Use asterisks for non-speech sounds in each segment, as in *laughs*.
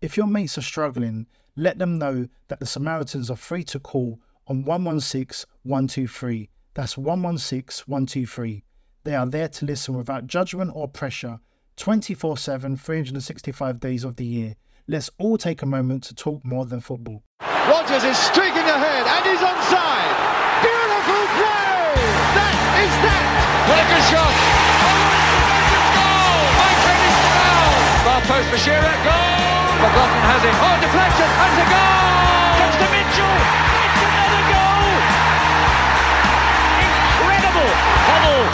If your mates are struggling, let them know that the Samaritans are free to call on 116 123. That's 116 123. They are there to listen without judgment or pressure 24 7, 365 days of the year. Let's all take a moment to talk more than football. Rogers is streaking ahead and he's onside. Beautiful play! That is that! What a good shot! goal! Michael Foul! Far post for Shearer, goal! McLaughlin has it. Oh, deflection, and a goal! Comes to Mitchell. It's another goal! Incredible! Hoddle.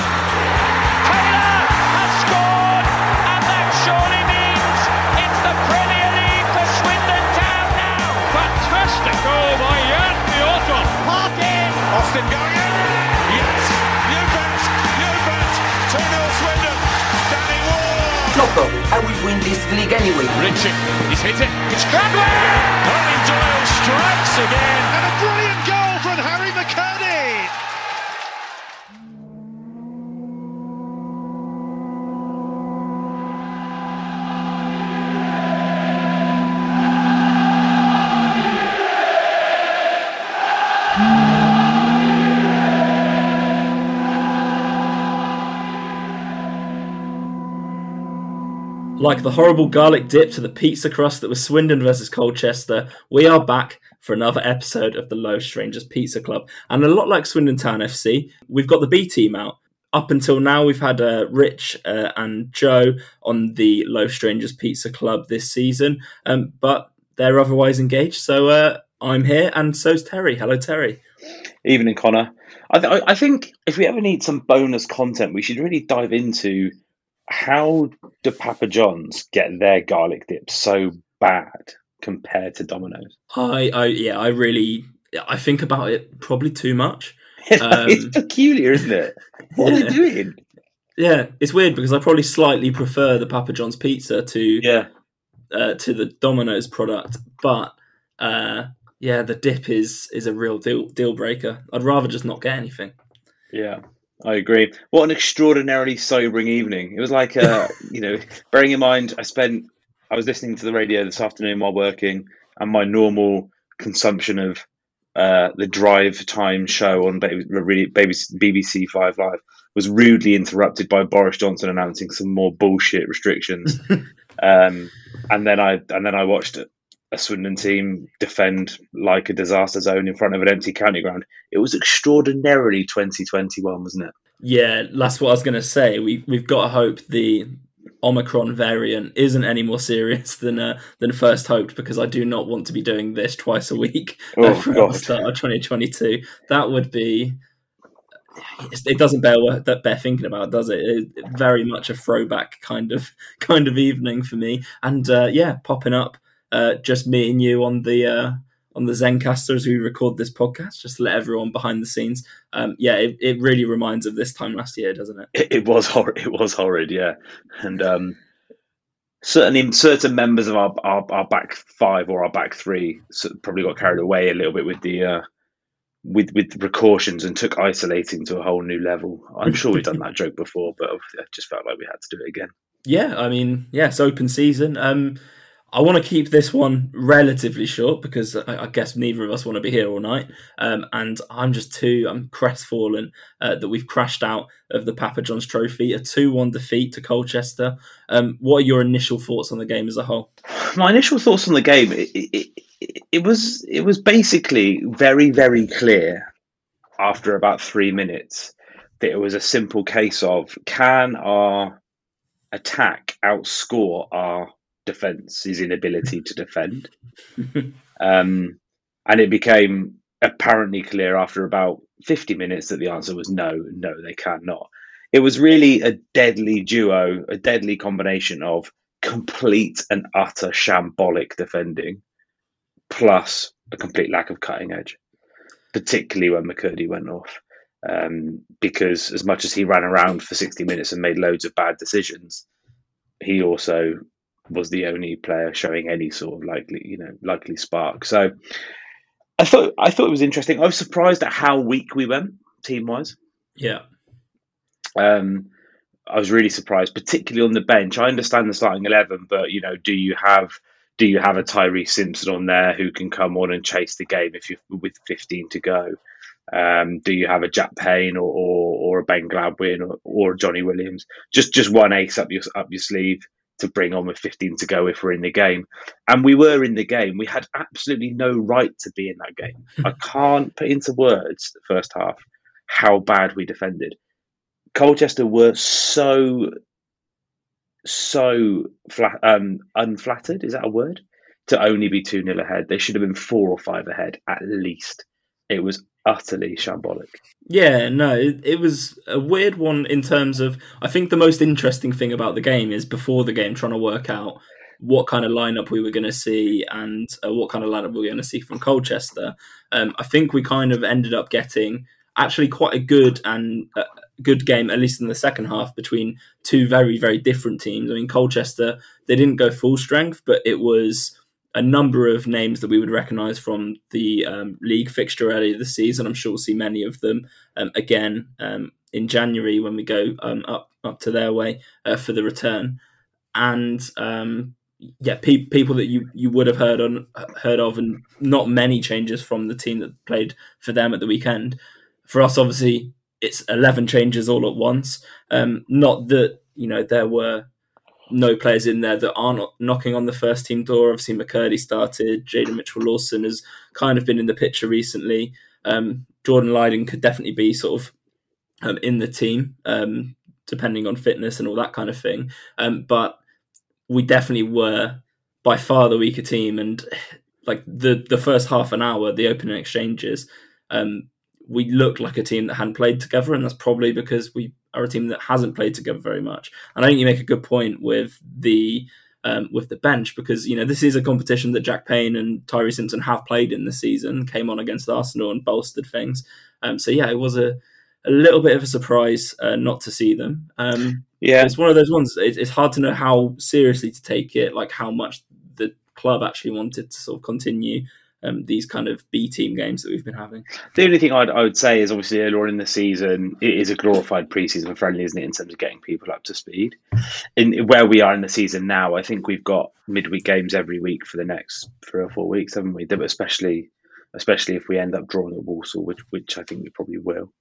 Taylor has scored, and that surely means it's the Premier League for Swindon Town now. Fantastic goal by Jan Fjørtoft. Martin. Austin going in. Ward. No. I will win this league anyway. Richie, he's hit it. It's Cradley. Owen Doyle strikes again. And a brilliant goal from Harry McKirdy. Like the horrible garlic dip to the pizza crust that was Swindon versus Colchester, we are back for another episode of the Low Strangers Pizza Club. And a lot like Swindon Town FC, we've got the B team out. Up until now, we've had uh, Rich uh, and Joe on the Low Strangers Pizza Club this season, um, but they're otherwise engaged. So uh, I'm here, and so's Terry. Hello, Terry. Evening, Connor. I, th- I think if we ever need some bonus content, we should really dive into how do Papa John's get their garlic dip so bad compared to Domino's? I, I, yeah, I really, I think about it probably too much. *laughs* it's Um, peculiar, isn't it? What are *laughs* yeah. they doing? Yeah, it's weird because I probably slightly prefer the Papa John's pizza to Yeah, uh, to the Domino's product, but uh, yeah, the dip is is a real deal deal breaker. I'd rather just not get anything. yeah. I agree. What an extraordinarily sobering evening. It was like, uh, *laughs* you know, bearing in mind, I spent, I was listening to the radio this afternoon while working, and my normal consumption of uh, the drive time show on baby, BBC Five Live was rudely interrupted by Boris Johnson announcing some more bullshit restrictions. *laughs* um, and then I and then I watched a Swindon team defend like a disaster zone in front of an empty county ground. It was extraordinarily 2021, wasn't it? Yeah, that's what I was going to say. We we've got to hope the Omicron variant isn't any more serious *laughs* than uh, than first hoped because I do not want to be doing this twice a week Oh, *laughs* the start of 2022. That would be. It doesn't bear that bear thinking about, does it? it? Very much a throwback kind of *laughs* kind of evening for me, and uh, yeah, popping up, uh, just me and you on the uh, on the Zencastr as we record this podcast, just to let everyone behind the scenes. Um, yeah, it, it really reminds of this time last year, doesn't it? It, it was horrid. It was horrid, yeah. And um, certainly, certain members of our, our, our back five or our back three probably got carried away a little bit with the uh, with with precautions and took isolating to a whole new level. I'm sure we've done that joke before, but I just felt like we had to do it again. Yeah, I mean, yes, open season. Um, I want to keep this one relatively short because I, I guess neither of us want to be here all night. Um, and I'm just too, I'm crestfallen uh, that we've crashed out of the Papa John's Trophy, a 2 1 defeat to Colchester. Um, what are your initial thoughts on the game as a whole? My initial thoughts on the game, it, it, it, it was it was basically very, very clear after about three minutes that it was a simple case of can our attack outscore our defence's inability to defend. um, and it became apparently clear after about 50 minutes that the answer was no, no, they cannot. It was really a deadly duo, a deadly combination of complete and utter shambolic defending plus a complete lack of cutting edge, particularly when McKirdy went off. Um, because as much as he ran around for 60 minutes and made loads of bad decisions, he also was the only player showing any sort of likely, you know, likely spark. So I thought I thought it was interesting. I was surprised at how weak we went team wise. Yeah. Um, I was really surprised, particularly on the bench. I understand the starting eleven, but you know, do you have do you have a Tyree Simpson on there who can come on and chase the game if you're with fifteen to go? Um, do you have a Jack Payne or, or, or a Ben Gladwin or, or Johnny Williams? Just just one ace up your up your sleeve to bring on with 15 to go if we're in the game. And we were in the game. We had absolutely no right to be in that game. I *laughs* can't put into words the first half how bad we defended. Colchester were so, so flat, um, unflattered. Is that a word? To only be 2 0 ahead. They should have been four or five ahead at least. It was utterly shambolic. Yeah, no, it, was a weird one in terms of. I think the most interesting thing about the game is before the game trying to work out what kind of lineup we were going to see and uh, what kind of lineup we were going to see from Colchester. Um, I think we kind of ended up getting actually quite a good and uh, good game, at least in the second half, between two very very different teams. I mean, Colchester they didn't go full strength, but it was a number of names that we would recognise from the um, league fixture earlier this season. I'm sure we'll see many of them um, again um, in January when we go um, up up to their way uh, for the return. And um, yeah, pe- people that you, you would have heard on heard of, and not many changes from the team that played for them at the weekend. For us, obviously, it's eleven changes all at once. Um, not that you know there were no players in there that aren't knocking on the first team door. Obviously, McKirdy started. Jayden Mitchell Lawson has kind of been in the picture recently. Um, Jordan Lyden could definitely be sort of um, in the team, um, depending on fitness and all that kind of thing. Um, but we definitely were by far the weaker team. And like the, the first half an hour, the opening exchanges, um, we looked like a team that hadn't played together. And that's probably because we are a team that hasn't played together very much. And I think you make a good point with the um, with the bench because you know this is a competition that Jack Payne and Tyree Simpson have played in the season. Came on against Arsenal and bolstered things. Um, so yeah, it was a a little bit of a surprise uh, not to see them. Um, yeah, it's one of those ones. It, it's hard to know how seriously to take it, like how much the club actually wanted to sort of continue um, these kind of B team games that we've been having. The only thing I'd, I would say is obviously earlier on in the season, it is a glorified preseason friendly, isn't it, in terms of getting people up to speed. In where we are in the season now, I think we've got midweek games every week for the next three or four weeks, haven't we? Especially, especially if we end up drawing at Walsall, which which I think we probably will.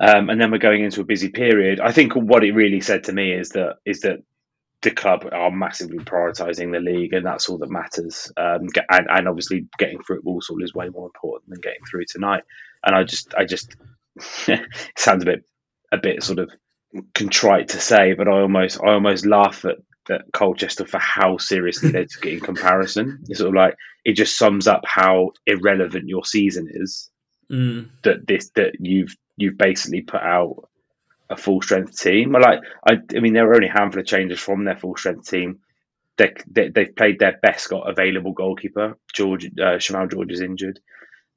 Um, and then we're going into a busy period. I think what it really said to me is that is that the club are massively prioritising the league, and that's all that matters. Um, and, and, obviously, getting through at Walsall is way more important than getting through tonight. And I just, I just, it *laughs* sounds a bit, a bit sort of contrite to say, but I almost, I almost laugh at, at Colchester for how seriously they took it in comparison. It's sort of like it just sums up how irrelevant your season is. Mm. That this, that you've, you've basically put out a full strength team. Like I, I mean, there were only a handful of changes from their full strength team. They, they have played their best got available goalkeeper. George uh, Shamal George is injured.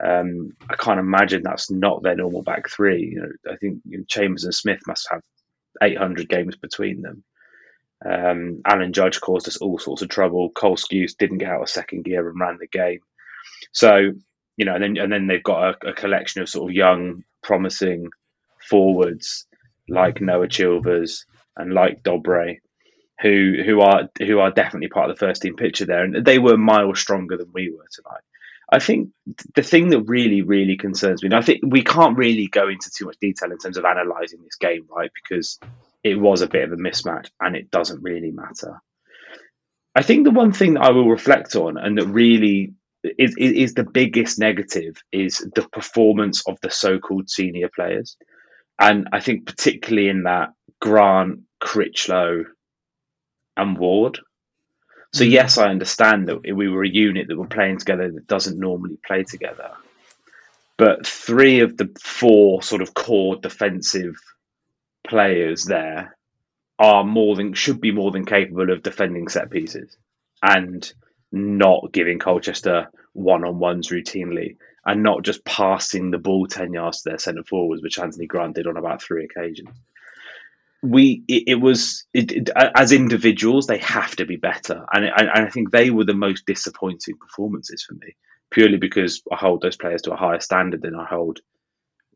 Um, I can't imagine that's not their normal back three. You know, I think you know, Chambers and Smith must have 800 games between them. Um, Alan Judge caused us all sorts of trouble. Cole didn't get out of second gear and ran the game. So you know, and then and then they've got a, a collection of sort of young, promising forwards like Noah Chilvers and like Dobre. who who are who are definitely part of the first team picture there, and they were miles stronger than we were tonight. I think the thing that really, really concerns me, and I think we can't really go into too much detail in terms of analysing this game, right? Because it was a bit of a mismatch and it doesn't really matter. I think the one thing that I will reflect on and that really is, is, is the biggest negative is the performance of the so called senior players. And I think, particularly in that, Grant, Critchlow, and Ward. So Mm. yes, I understand that we were a unit that were playing together that doesn't normally play together. But three of the four sort of core defensive players there are more than should be more than capable of defending set pieces and not giving Colchester one on ones routinely and not just passing the ball ten yards to their centre forwards, which Anthony Grant did on about three occasions we it, it was it, it, as individuals they have to be better and, and and I think they were the most disappointing performances for me purely because I hold those players to a higher standard than I hold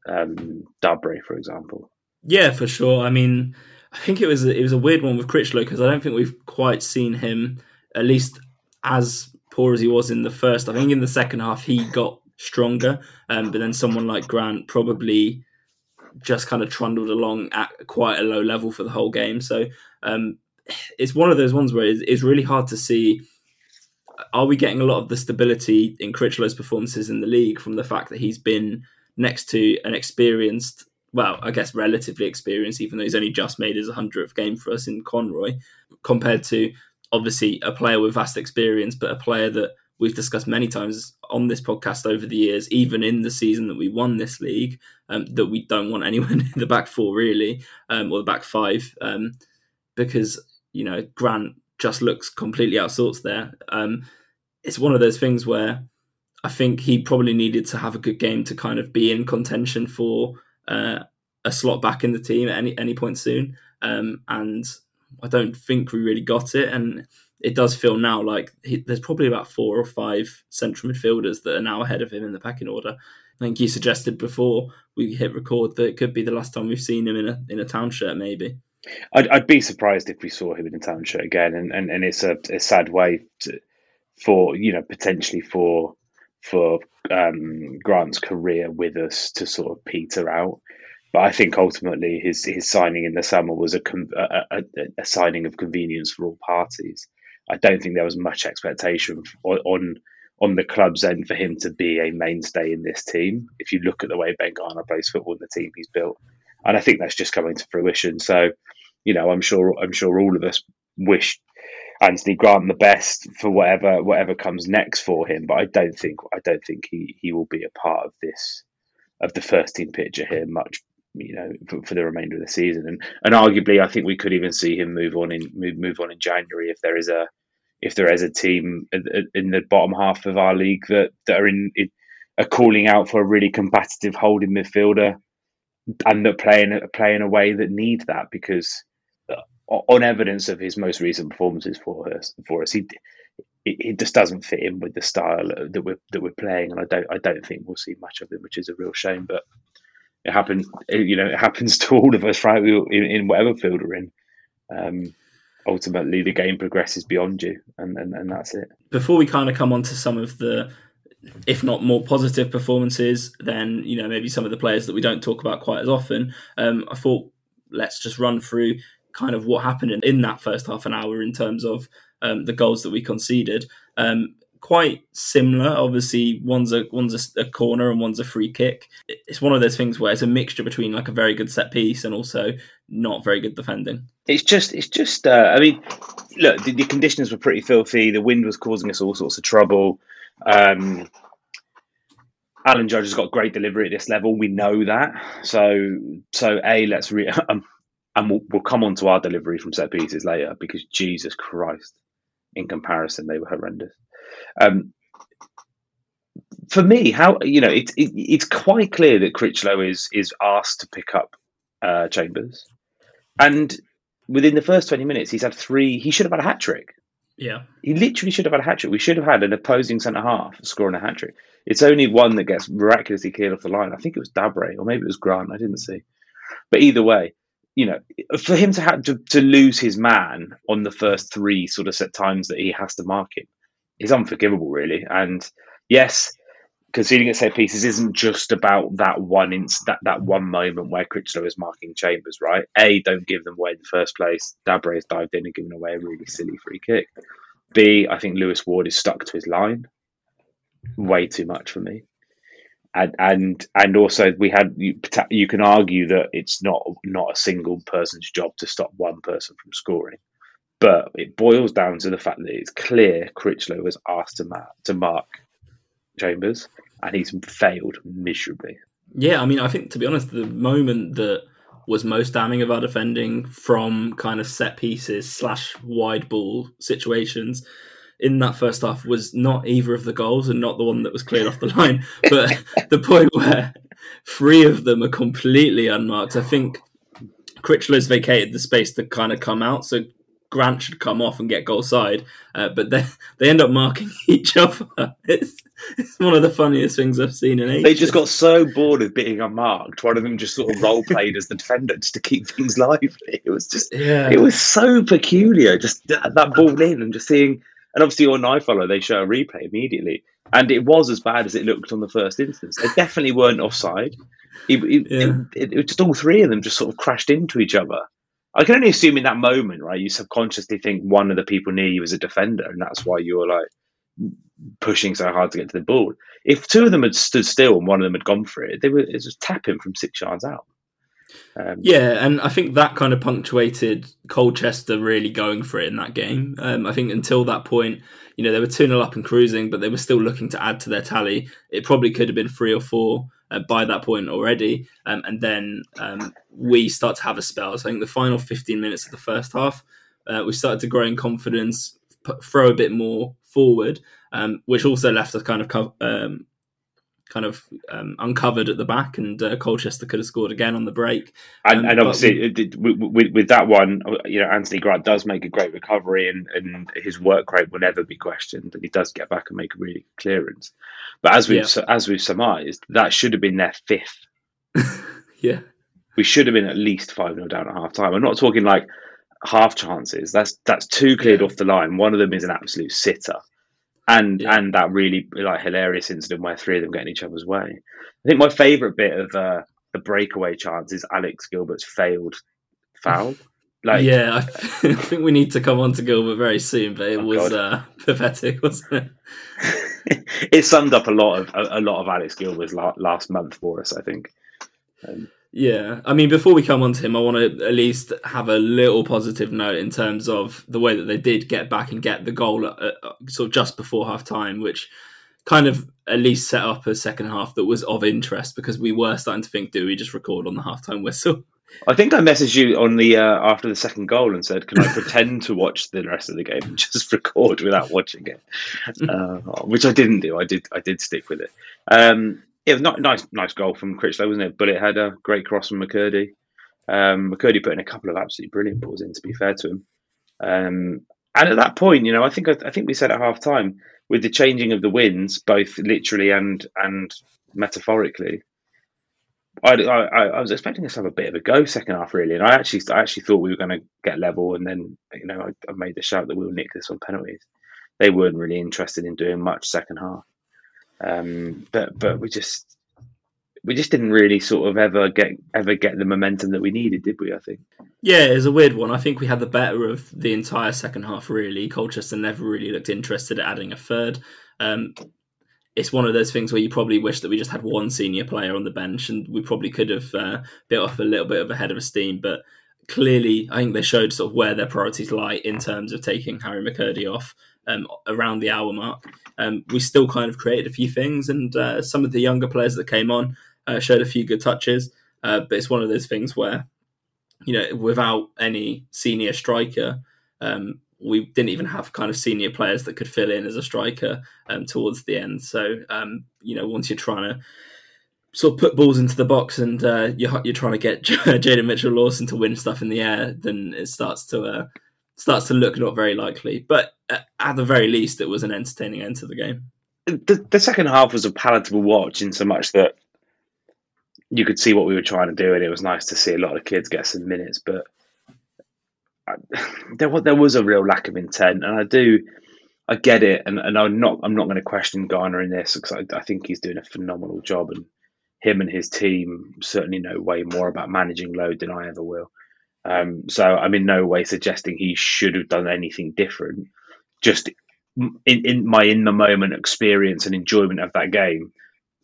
um, for example Yeah, for sure. I mean, I think it was it was a weird one with Critchlow because I don't think we've quite seen him at least as poor as he was in the first. I think in the second half he got stronger, um, but then someone like Grant probably just kind of trundled along at quite a low level for the whole game. So um, it's one of those ones where it's, it's really hard to see. Are we getting a lot of the stability in Critchlow's performances in the league from the fact that he's been next to an experienced well, I guess relatively experienced, even though he's only just made his 100th game for us in Conroy, compared to obviously a player with vast experience, but a player that we've discussed many times on this podcast over the years, even in the season that we won this league, um, that we don't want anyone *laughs* in the back four really, um, or the back five, um, because you know Grant just looks completely out of sorts there. Um, it's one of those things where I think he probably needed to have a good game to kind of be in contention for uh, a slot back in the team at any any point soon. Um, and I don't think we really got it. And it does feel now like he, there's probably about four or five central midfielders that are now ahead of him in the packing order. I think you suggested before we hit record that it could be the last time we've seen him in a in a town shirt, maybe. I'd, I'd be surprised if we saw him in a town shirt again and, and, and it's a, a sad way to, for you know potentially for for um, Grant's career with us to sort of peter out. But I think ultimately his his signing in the summer was a, a, a, a signing of convenience for all parties. I don't think there was much expectation on, on the club's end for him to be a mainstay in this team. If you look at the way Ben Garner plays football and the team he's built, and I think that's just coming to fruition. So, you know, I'm sure I'm sure all of us wish Anthony Grant the best for whatever whatever comes next for him. But I don't think I don't think he he will be a part of this of the first team picture here much. You know, for, for the remainder of the season, and and arguably, I think we could even see him move on in move move on in January if there is a if there is a team in the bottom half of our league that, that are in, are calling out for a really competitive holding midfielder and that playing play in a way that need that because on evidence of his most recent performances for us for us he it, just doesn't fit in with the style that we're that we're playing. And I don't I don't think we'll see much of him which is a real shame but it happens you know it happens *laughs* to all of us right? In, in whatever field we're in. Um, ultimately the game progresses beyond you and, and, and that's it. Before we kind of come on to some of the if not more positive performances than you know maybe some of the players that we don't talk about quite as often, um, I thought let's just run through kind of what happened in, in that first half an hour in terms of um, the goals that we conceded. Um, quite similar. Obviously, one's a one's a, a, corner and one's a free kick. It's one of those things where it's a mixture between like a very good set piece and also not very good defending. It's just, it's just. Uh, I mean, look, the, the, conditions were pretty filthy. The wind was causing us all sorts of trouble. Um, Alan Judge has got great delivery at this level. We know that. So, so a let's re- *laughs* um, and we'll, we'll come on to our delivery from set pieces later because Jesus Christ, in comparison, they were horrendous. Um, for me, how you know it's it, it's quite clear that Critchlow is is asked to pick up uh, Chambers, and within the first twenty minutes, he's had three. He should have had a hat trick. Yeah, he literally should have had a hat trick. We should have had an opposing centre half scoring a hat trick. It's only one that gets miraculously cleared off the line. I think it was Dabre, or maybe it was Grant. I didn't see, but either way, you know, for him to have to, to lose his man on the first three sort of set times that he has to mark him is unforgivable, really. And yes, conceding at set pieces isn't just about that one inst- that, that one moment where Critchlow is marking Chambers, right? A, don't give them away in the first place. Dabre has dived in and given away a really silly free kick. B, I think Lewis Ward is stuck to his line way too much for me. And and and also we had you, you can argue that it's not not a single person's job to stop one person from scoring, but it boils down to the fact that it's clear Critchlow was asked to mark, to mark Chambers, and he's failed miserably. Yeah, I mean, I think to be honest, the moment that was most damning of our defending from kind of set pieces slash wide ball situations in that first half was not either of the goals and not the one that was cleared off the *laughs* line, but the point where three of them are completely unmarked. I think Critchlow's vacated the space to kind of come out, so Grant should come off and get goal side, uh, but they they end up marking *laughs* each other. It's, it's one of the funniest things I've seen in ages. They just got so bored of being unmarked. One of them just sort of role played as the defender just to keep things lively. It was just, Yeah. it was so peculiar. Just that, that ball in and just seeing, and obviously on iFollow they show a replay immediately, and it was as bad as it looked on the first instance. They definitely weren't offside. It, it, Yeah. it, it, it just all three of them just sort of crashed into each other. I can only assume in that moment, right? You subconsciously think one of the people near you is a defender, and that's why you're like pushing so hard to get to the ball. If two of them had stood still and one of them had gone for it, they were it was tapping from six yards out. Um, Yeah, and I think that kind of punctuated Colchester really going for it in that game. Um, I think until that point, you know, they were 2 0 up and cruising, but they were still looking to add to their tally. It probably could have been three or four uh, by that point already. Um, and then um, we start to have a spell. So I think the final 15 minutes of the first half, uh, we started to grow in confidence, throw a bit more forward, um, which also left us kind of co- um, kind of um, uncovered at the back, and uh, Colchester could have scored again on the break. and, Um, and obviously, we- with, with, with that one, you know, Anthony Grant does make a great recovery, and, and his work rate will never be questioned. And he does get back and make a really good clearance. But as we've as we've surmised, that should have been their fifth. *laughs* yeah, We should have been at least five 0 down at half time. I'm not talking like half chances. That's that's two cleared Yeah. off the line. One of them is an absolute sitter, and Yeah. and that really like hilarious incident where three of them get in each other's way. I think my favourite bit of uh, the breakaway chance is Alex Gilbert's failed foul. *laughs* Like yeah, *laughs* I think we need to come on to Gilbert very soon, but it Oh, was uh, *laughs* pathetic, wasn't it? it summed up a lot of a, a lot of Alex Gilbert's la- last month for us. I think. Um, Yeah, I mean, before we come on to him, I want to at least have a little positive note in terms of the way that they did get back and get the goal at, at, sort of just before half time, which kind of at least set up a second half that was of interest because we were starting to think, do we just record on the half time whistle? *laughs* I think I messaged you on the uh, after the second goal and said, "Can I pretend to watch the rest of the game and *laughs* just record without watching it?" Uh, which I didn't do. I did. I did stick with it. Um, it was not nice. Nice goal from Critchlow, wasn't it? Had a great cross from McKirdy. Um, McKirdy put in a couple of absolutely brilliant balls in. To be fair to him, um, and at that point, you know, I think I think we said at half time with the changing of the winds, both literally and and metaphorically. I, I, I was expecting us to have a bit of a go second half, really, and I actually I actually thought we were going to get level, and then you know I, I made the shout that we'll nick this on penalties. They weren't really interested in doing much second half, um, but but we just we just didn't really sort of ever get ever get the momentum that we needed, did we? I think. Yeah, it was a weird one. I think we had the better of the entire second half, really. Colchester never really looked interested at adding a third. Um, it's one of those things where you probably wish that we just had one senior player on the bench and we probably could have uh, built up a little bit of a head of steam. But clearly, I think they showed sort of where their priorities lie in terms of taking Harry McKirdy off um, around the hour mark. Um, we still kind of created a few things, and uh, some of the younger players that came on uh, showed a few good touches. Uh, but it's one of those things where you know, without any senior striker, um, we didn't even have kind of senior players that could fill in as a striker um, towards the end. So, um, you know, once you're trying to sort of put balls into the box and uh, you're, you're trying to get *laughs* Jayden Mitchell Lawson to win stuff in the air, then it starts to uh, starts to look not very likely. But at, at the very least, it was an entertaining end to the game. the, the second half was a palatable watch in so much that you could see what we were trying to do, and it was nice to see a lot of kids get some minutes. But I, uh, *laughs* there was there was a real lack of intent, and I do. I get it, and, and I'm not I'm not going to question Garner in this because I, I think he's doing a phenomenal job, and him and his team certainly know way more about managing load than I ever will. Um, so I'm in no way suggesting he should have done anything different. Just in, in my in the moment experience and enjoyment of that game,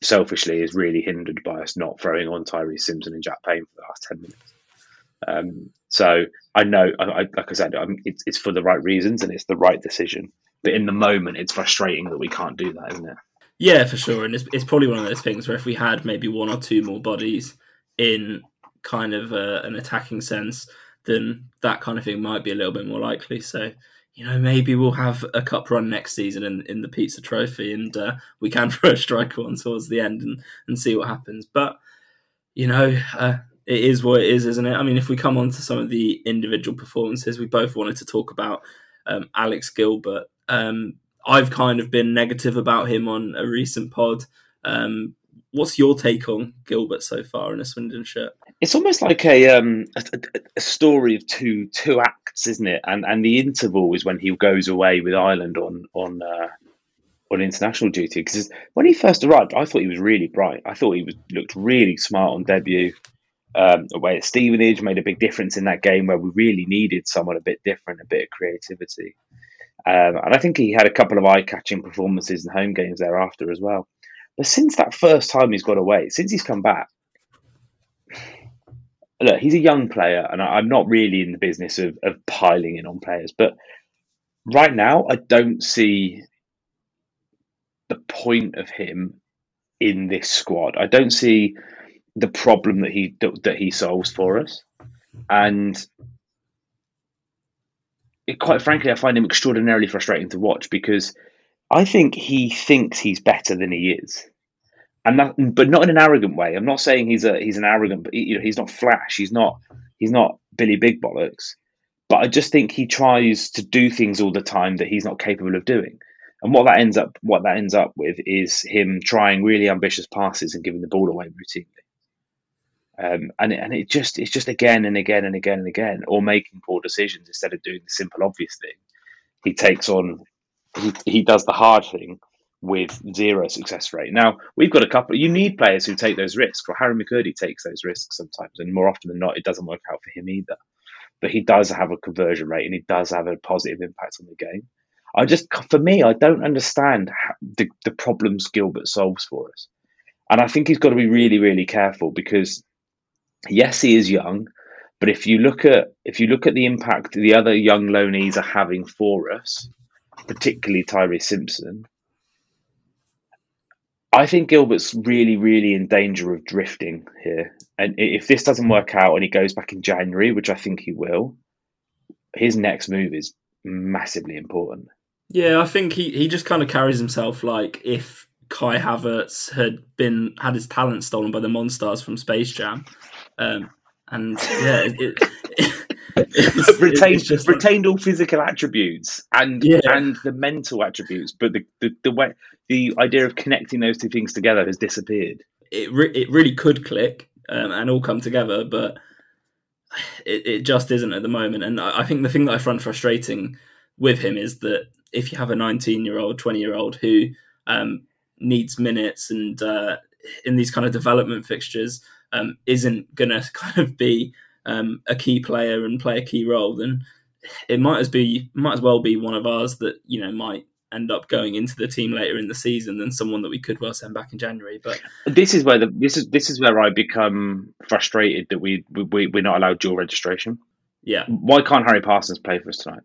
selfishly, is really hindered by us not throwing on Tyreece Simpson and Jack Payne for the last ten minutes. Um, so I know, I, I, like I said, it's, it's for the right reasons and it's the right decision. But in the moment, it's frustrating that we can't do that, isn't it? Yeah, for sure. And it's, it's probably one of those things where if we had maybe one or two more bodies in kind of a, an attacking sense, then that kind of thing might be a little bit more likely. So, you know, maybe we'll have a cup run next season in, in the Pizza Trophy and uh, we can *laughs* throw a striker on towards the end and, and see what happens. But, you know, uh, it is what it is, isn't it? I mean, if we come on to some of the individual performances, we both wanted to talk about um, Alex Gilbert. Um, I've kind of been negative about him on a recent pod. Um, what's your take on Gilbert so far in a Swindon shirt? It's almost like a, um, a, a story of two two acts, isn't it? And and the interval is when he goes away with Ireland on on uh, on international duty. Because when he first arrived, I thought he was really bright. I thought he was looked really smart on debut. Um, away at Stevenage made a big difference in that game where we really needed someone a bit different, a bit of creativity. Um, and I think he had a couple of eye catching performances in home games thereafter as well. But since that first time he's got away, since he's come back, look, he's a young player, and I'm not really in the business of, of piling in on players. But right now, I don't see the point of him in this squad. I don't see the problem that he that he solves for us, and it, quite frankly, I find him extraordinarily frustrating to watch because I think he thinks he's better than he is, and that, but not in an arrogant way. I'm not saying he's a he's an arrogant, but you know, he's not flash. He's not he's not Billy Big Bollocks. But I just think he tries to do things all the time that he's not capable of doing. And what that ends up what that ends up with is him trying really ambitious passes and giving the ball away routinely. Um, and it, and it just it's just again and again and again and again, or making poor decisions instead of doing the simple obvious thing. He takes on he, he does the hard thing with zero success rate. Now we've got a couple. You need players who take those risks. Well, Harry McKirdy takes those risks sometimes, and more often than not, it doesn't work out for him either. But he does have a conversion rate, and he does have a positive impact on the game. I just, for me, I don't understand the, the problems Gilbert solves for us, and I think he's got to be really, really careful because yes, he is young, but if you look at if you look at the impact the other young loanees are having for us, particularly Tyree Simpson, I think Gilbert's really, really in danger of drifting here. And if this doesn't work out and he goes back in January, which I think he will, his next move is massively important. Yeah, I think he, he just kind of carries himself like if Kai Havertz had been had his talent stolen by the Monstars from Space Jam, um, and yeah, it, it, retained retained like, all physical attributes and yeah. and the mental attributes, but the, the the way the idea of connecting those two things together has disappeared. It re- it really could click um, and all come together, but it, it just isn't at the moment. And I, I think the thing that I find frustrating with him is that if you have a 19 year old, 20 year old who um, needs minutes and uh, in these kind of development fixtures um, isn't going *laughs* to kind of be um, a key player and play a key role, then it might as be might as well be one of ours that you know might end up going into the team later in the season than someone that we could well send back in January. But this is where the this is this is where I become frustrated that we, we we're not allowed dual registration. Yeah, why can't Harry Parsons play for us tonight?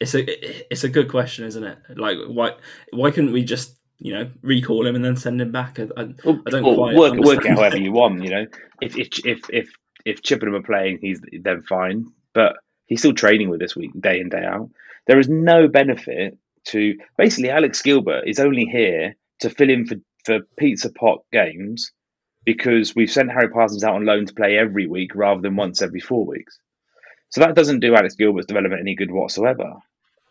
It's a it's a good question, isn't it? Like why why couldn't we just you know, recall him and then send him back. I, I, I don't well, quite work work it however you want. You know, if if if if if Chippenham are playing, he's then fine. But he's still training with this week, day in day out. There is no benefit to basically Alex Gilbert is only here to fill in for for pizza pot games because we've sent Harry Parsons out on loan to play every week rather than once every four weeks. So that doesn't do Alex Gilbert's development any good whatsoever.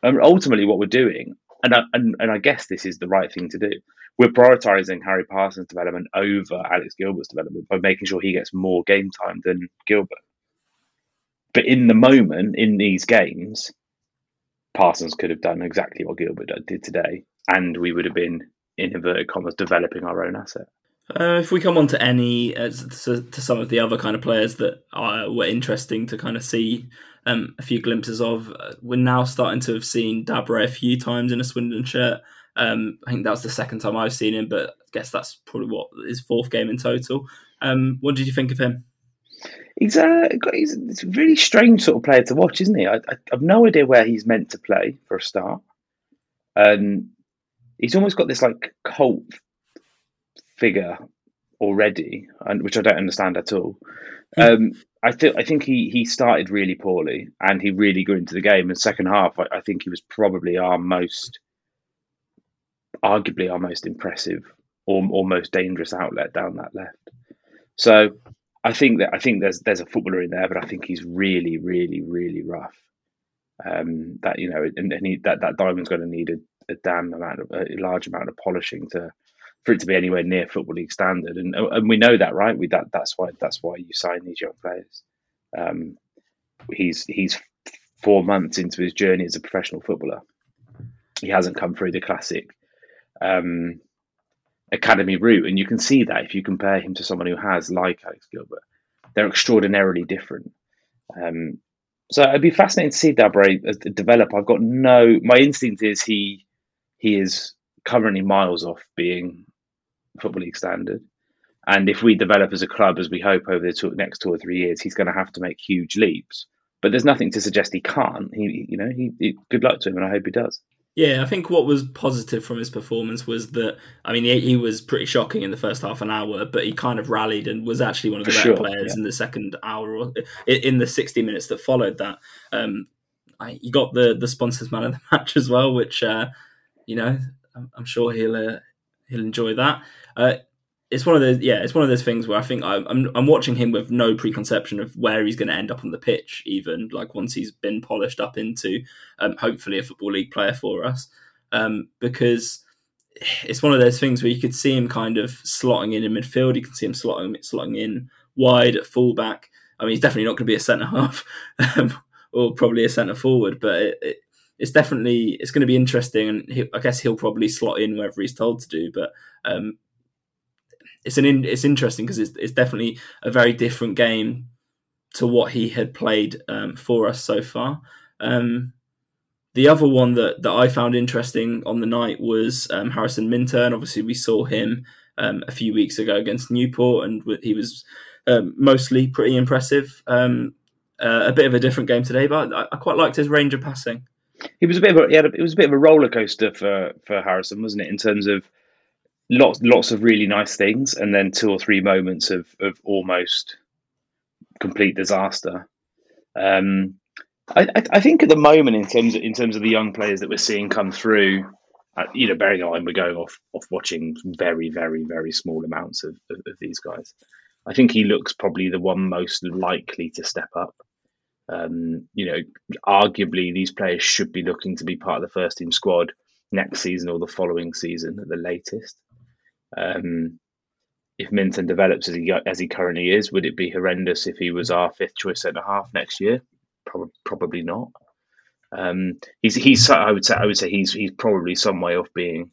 And ultimately, what we're doing and I, and and I guess this is the right thing to do. We're prioritising Harry Parsons' development over Alex Gilbert's development by making sure he gets more game time than Gilbert. But in the moment, in these games, Parsons could have done exactly what Gilbert did today, and we would have been in inverted commas developing our own asset. Uh, if we come on to any uh, to, some of the other kind of players that were interesting to kind of see um, a few glimpses of, uh, we're now starting to have seen Dabre a few times in a Swindon shirt. Um, I think that was the second time I've seen him, but I guess that's probably what his fourth game in total. Um, what did you think of him? He's a he's a really strange sort of player to watch, isn't he? I, I, have no idea where he's meant to play for a start. Um, he's almost got this like cult figure already, and which I don't understand at all. Hmm. Um, I think I think he he started really poorly, and he really grew into the game. In second half, I, I think he was probably our most, arguably our most impressive or, or most dangerous outlet down that left. So I think that I think there's there's a footballer in there, but I think he's really, really, really rough. Um, that you know, and, and he, that that diamond's going to need a, a damn amount of a large amount of polishing to for it to be anywhere near football league standard, and and we know that, right? We that that's why that's why you sign these young players. Um, he's he's four months into his journey as a professional footballer. He hasn't come through the classic um, academy route, and you can see that if you compare him to someone who has, like Alex Gilbert, they're extraordinarily different. Um, so it'd be fascinating to see Dabre develop. I've got no. My instinct is he he is currently miles off being football league standard. And if we develop as a club, as we hope over the two, next two or three years, he's going to have to make huge leaps. But there's nothing to suggest he can't. He, you know, he, he good luck to him, and I hope he does. Yeah, I think what was positive from his performance was that I mean he, he, was pretty shocking in the first half an hour, but he kind of rallied and was actually one of the For better sure, players yeah. in the second hour or in the sixty minutes that followed that. Um, I, he got the the sponsors man of the *laughs* match as well, which uh, you know I'm, I'm sure he'll uh, he'll enjoy that. Uh, it's one of those yeah it's one of those things where i think I'm, I'm, I'm watching him with no preconception of where he's going to end up on the pitch even like once he's been polished up into um, hopefully a football league player for us um, because it's one of those things where you could see him kind of slotting in in midfield you can see him slotting slotting in wide at fullback i mean he's definitely not going to be a centre half um, *laughs* or probably a centre forward but it, it, it's definitely it's going to be interesting and he, i guess he'll probably slot in wherever he's told to do but um, it's an in, it's interesting because it's, it's definitely a very different game to what he had played um, for us so far. Um, the other one that, that I found interesting on the night was um, Harrison Minturn. Obviously, we saw him um, a few weeks ago against Newport, and he was um, mostly pretty impressive. Um, uh, a bit of a different game today, but I, I, quite liked his range of passing. He was a bit of a, a, it was a bit of a roller coaster for for Harrison, wasn't it? In terms of lots lots of really nice things, and then two or three moments of of almost complete disaster. Um, I, I, think at the moment, in terms of, in terms of the young players that we're seeing come through, uh, you know, bearing in mind we're going off off watching very very very small amounts of, of, of, these guys. I think he looks probably the one most likely to step up. Um, you know, arguably these players should be looking to be part of the first team squad next season or the following season at the latest. Um, if Minturn develops as he as he currently is, would it be horrendous if he was our fifth choice centre half next year? Probably, probably not. Um, he's he's I would say I would say he's he's probably some way off being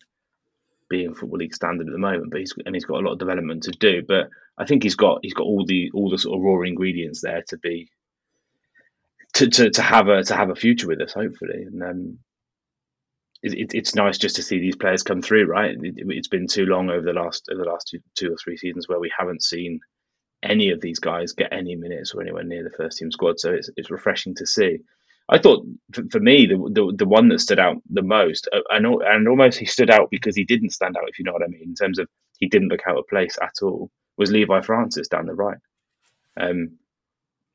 being football league standard at the moment, but he's and he's got a lot of development to do. But I think he's got he's got all the all the sort of raw ingredients there to be to, to, to have a to have a future with us, hopefully. And um, it, it's nice just to see these players come through. Right, it, has been too long over the last over the last two, two or three seasons where we haven't seen any of these guys get any minutes or anywhere near the first team squad. So it's it's refreshing to see. I thought for, for me the, the, the one that stood out the most, uh, and and almost he stood out because he didn't stand out, if you know what I mean, in terms of he didn't look out of place at all. Was Levi Francis down the right? Um,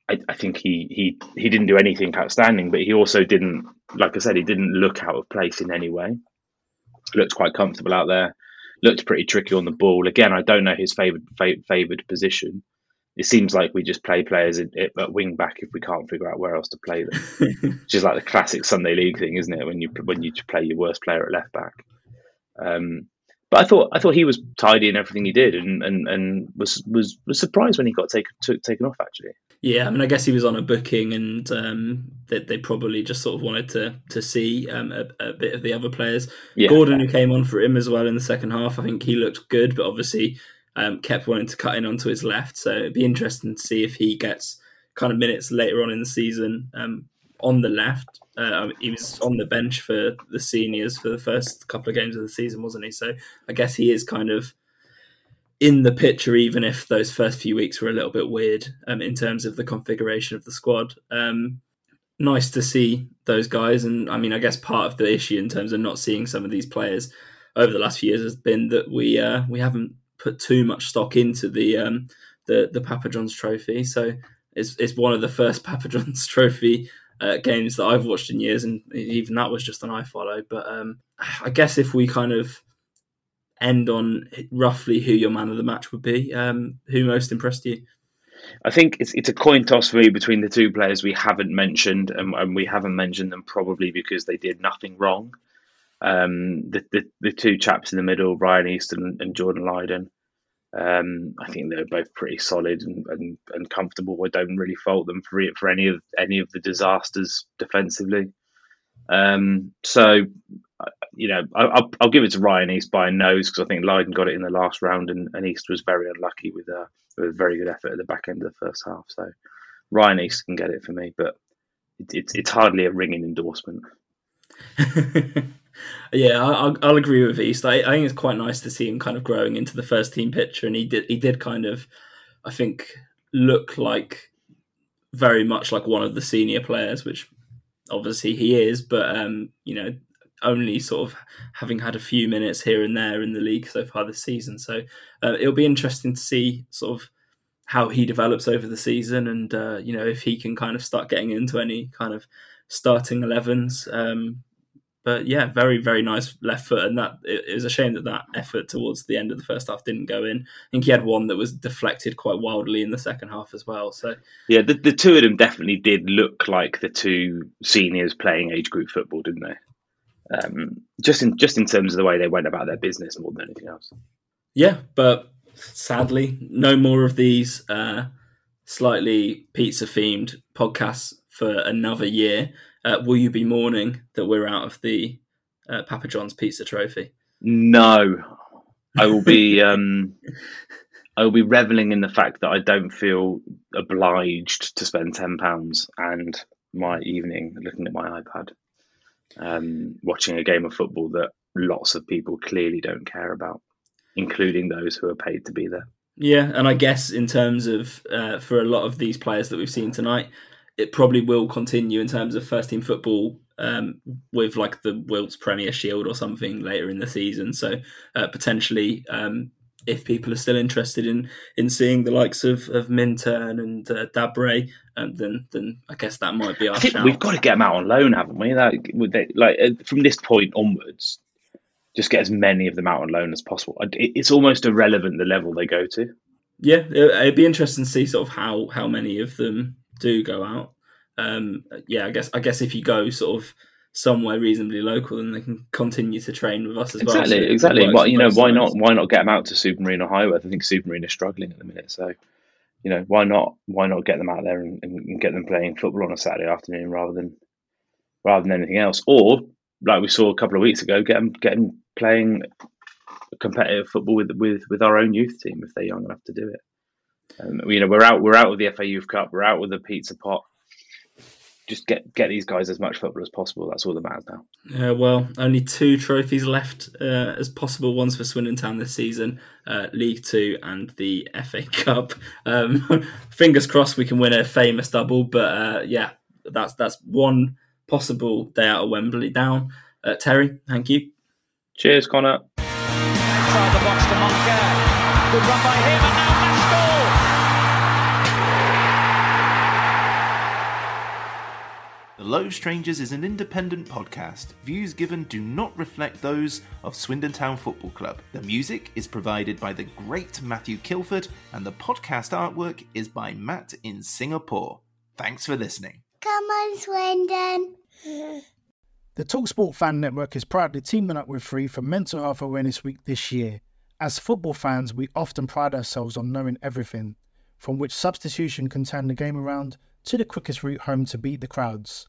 I, I, think he he he didn't do anything outstanding, but he also didn't, like I said, he didn't look out of place in any way. Looked quite comfortable out there. Looked pretty tricky on the ball. Again, I don't know his favored favored position. it seems like we just play players at, at wing back if we can't figure out where else to play them. *laughs* Which is like the classic Sunday league thing, isn't it? When you when you play your worst player at left back. Um, but I thought I thought he was tidy in everything he did, and and, and was was was surprised when he got taken took, taken off. Actually, yeah, I mean, I guess he was on a booking, and um, that they, they, probably just sort of wanted to to see um, a, a, bit of the other players. Yeah. Gordon, who came on for him as well in the second half, I think he looked good, but obviously um, kept wanting to cut in onto his left. So it'd be interesting to see if he gets kind of minutes later on in the season um, on the left. Uh, he was on the bench for the seniors for the first couple of games of the season, wasn't he? So I guess he is kind of in the picture, even if those first few weeks were a little bit weird um, in terms of the configuration of the squad. Um, nice to see those guys, and I mean, I guess part of the issue in terms of not seeing some of these players over the last few years has been that we uh, we haven't put too much stock into the um, the the Papa John's Trophy. So it's it's one of the first *laughs* Papa John's Trophy uh, games that I've watched in years, and even that was just an iFollow. But um, I guess if we kind of end on roughly who your man of the match would be, um, who most impressed you? I think it's it's a coin toss for me between the two players we haven't mentioned, and, and we haven't mentioned them probably because they did nothing wrong. Um, the, the, the two chaps in the middle, Ryan Easton and Jordan Lyden. Um, I think they're both pretty solid and, and, and comfortable. I don't really fault them for for any of any of the disasters defensively. Um, so, you know, I, will I'll give it to Ryan East by a nose because I think Lyden got it in the last round and, and East was very unlucky with a, with a very good effort at the back end of the first half. So, Ryan East can get it for me, but it, it's it's hardly a ringing endorsement. *laughs* Yeah, I'll, I'll agree with East. I, I think it's quite nice to see him kind of growing into the first team picture, and he did he did kind of, I think, look like very much like one of the senior players, which obviously he is, but um, you know, only sort of having had a few minutes here and there in the league so far this season. So uh, it'll be interesting to see sort of how he develops over the season, and uh, you know if he can kind of start getting into any kind of starting 11s. Um, but yeah, very very nice left foot, and that it, was a shame that that effort towards the end of the first half didn't go in. I think he had one that was deflected quite wildly in the second half as well. So yeah, the, the two of them definitely did look like the two seniors playing age group football, didn't they? Um, just in just in terms of the way they went about their business more than anything else. Yeah, but sadly, no more of these uh, slightly pizza themed podcasts for another year. Uh, will you be mourning that we're out of the uh, Papa John's Pizza Trophy? No, I will be. *laughs* um, I will be reveling in the fact that I don't feel obliged to spend ten pounds and my evening looking at my iPad, um, watching a game of football that lots of people clearly don't care about, including those who are paid to be there. Yeah, and I guess in terms of uh, for a lot of these players that we've seen tonight, it probably will continue in terms of first team football um, with like the Wilts Premier Shield or something later in the season. So uh, potentially, um, if people are still interested in in seeing the likes of of Minturn and uh, Dabre, um, then then I guess that might be our. I think shout. we've got to get them out on loan, haven't we? Like, they, like uh, from this point onwards, just get as many of them out on loan as possible. It's almost irrelevant the level they go to. Yeah, it'd be interesting to see sort of how how many of them do go out. Um, yeah, I guess I guess if you go sort of somewhere reasonably local, and they can continue to train with us as exactly, well. So exactly, Well, you know, why not? Why not get them out to Supermarine or Highworth? I think Supermarine is struggling at the minute, so you know, why not? Why not get them out there and, and get them playing football on a Saturday afternoon rather than rather than anything else? Or like we saw a couple of weeks ago, get them get them playing competitive football with with with our own youth team if they're young enough to do it. Um, you know, we're out. We're out with the FA Youth Cup. We're out with the Pizza Pot. Just get get these guys as much football as possible. That's all that matters now. Yeah, well, only two trophies left uh, as possible ones for Swindon Town this season: uh, League Two and the FA *laughs* Cup. Um, *laughs* fingers crossed we can win a famous double. But uh, yeah, that's that's one possible day out of Wembley down. Uh, Terry, thank you. Cheers, Conor. The Low Strangers is an independent podcast. Views given do not reflect those of Swindon Town Football Club. The music is provided by the great Matthew Kilford, and the podcast artwork is by Matt in Singapore. Thanks for listening. Come on, Swindon. The Talksport Fan Network is proudly teaming up with Free for Mental Health Awareness Week this year. As football fans, we often pride ourselves on knowing everything, from which substitution can turn the game around to the quickest route home to beat the crowds.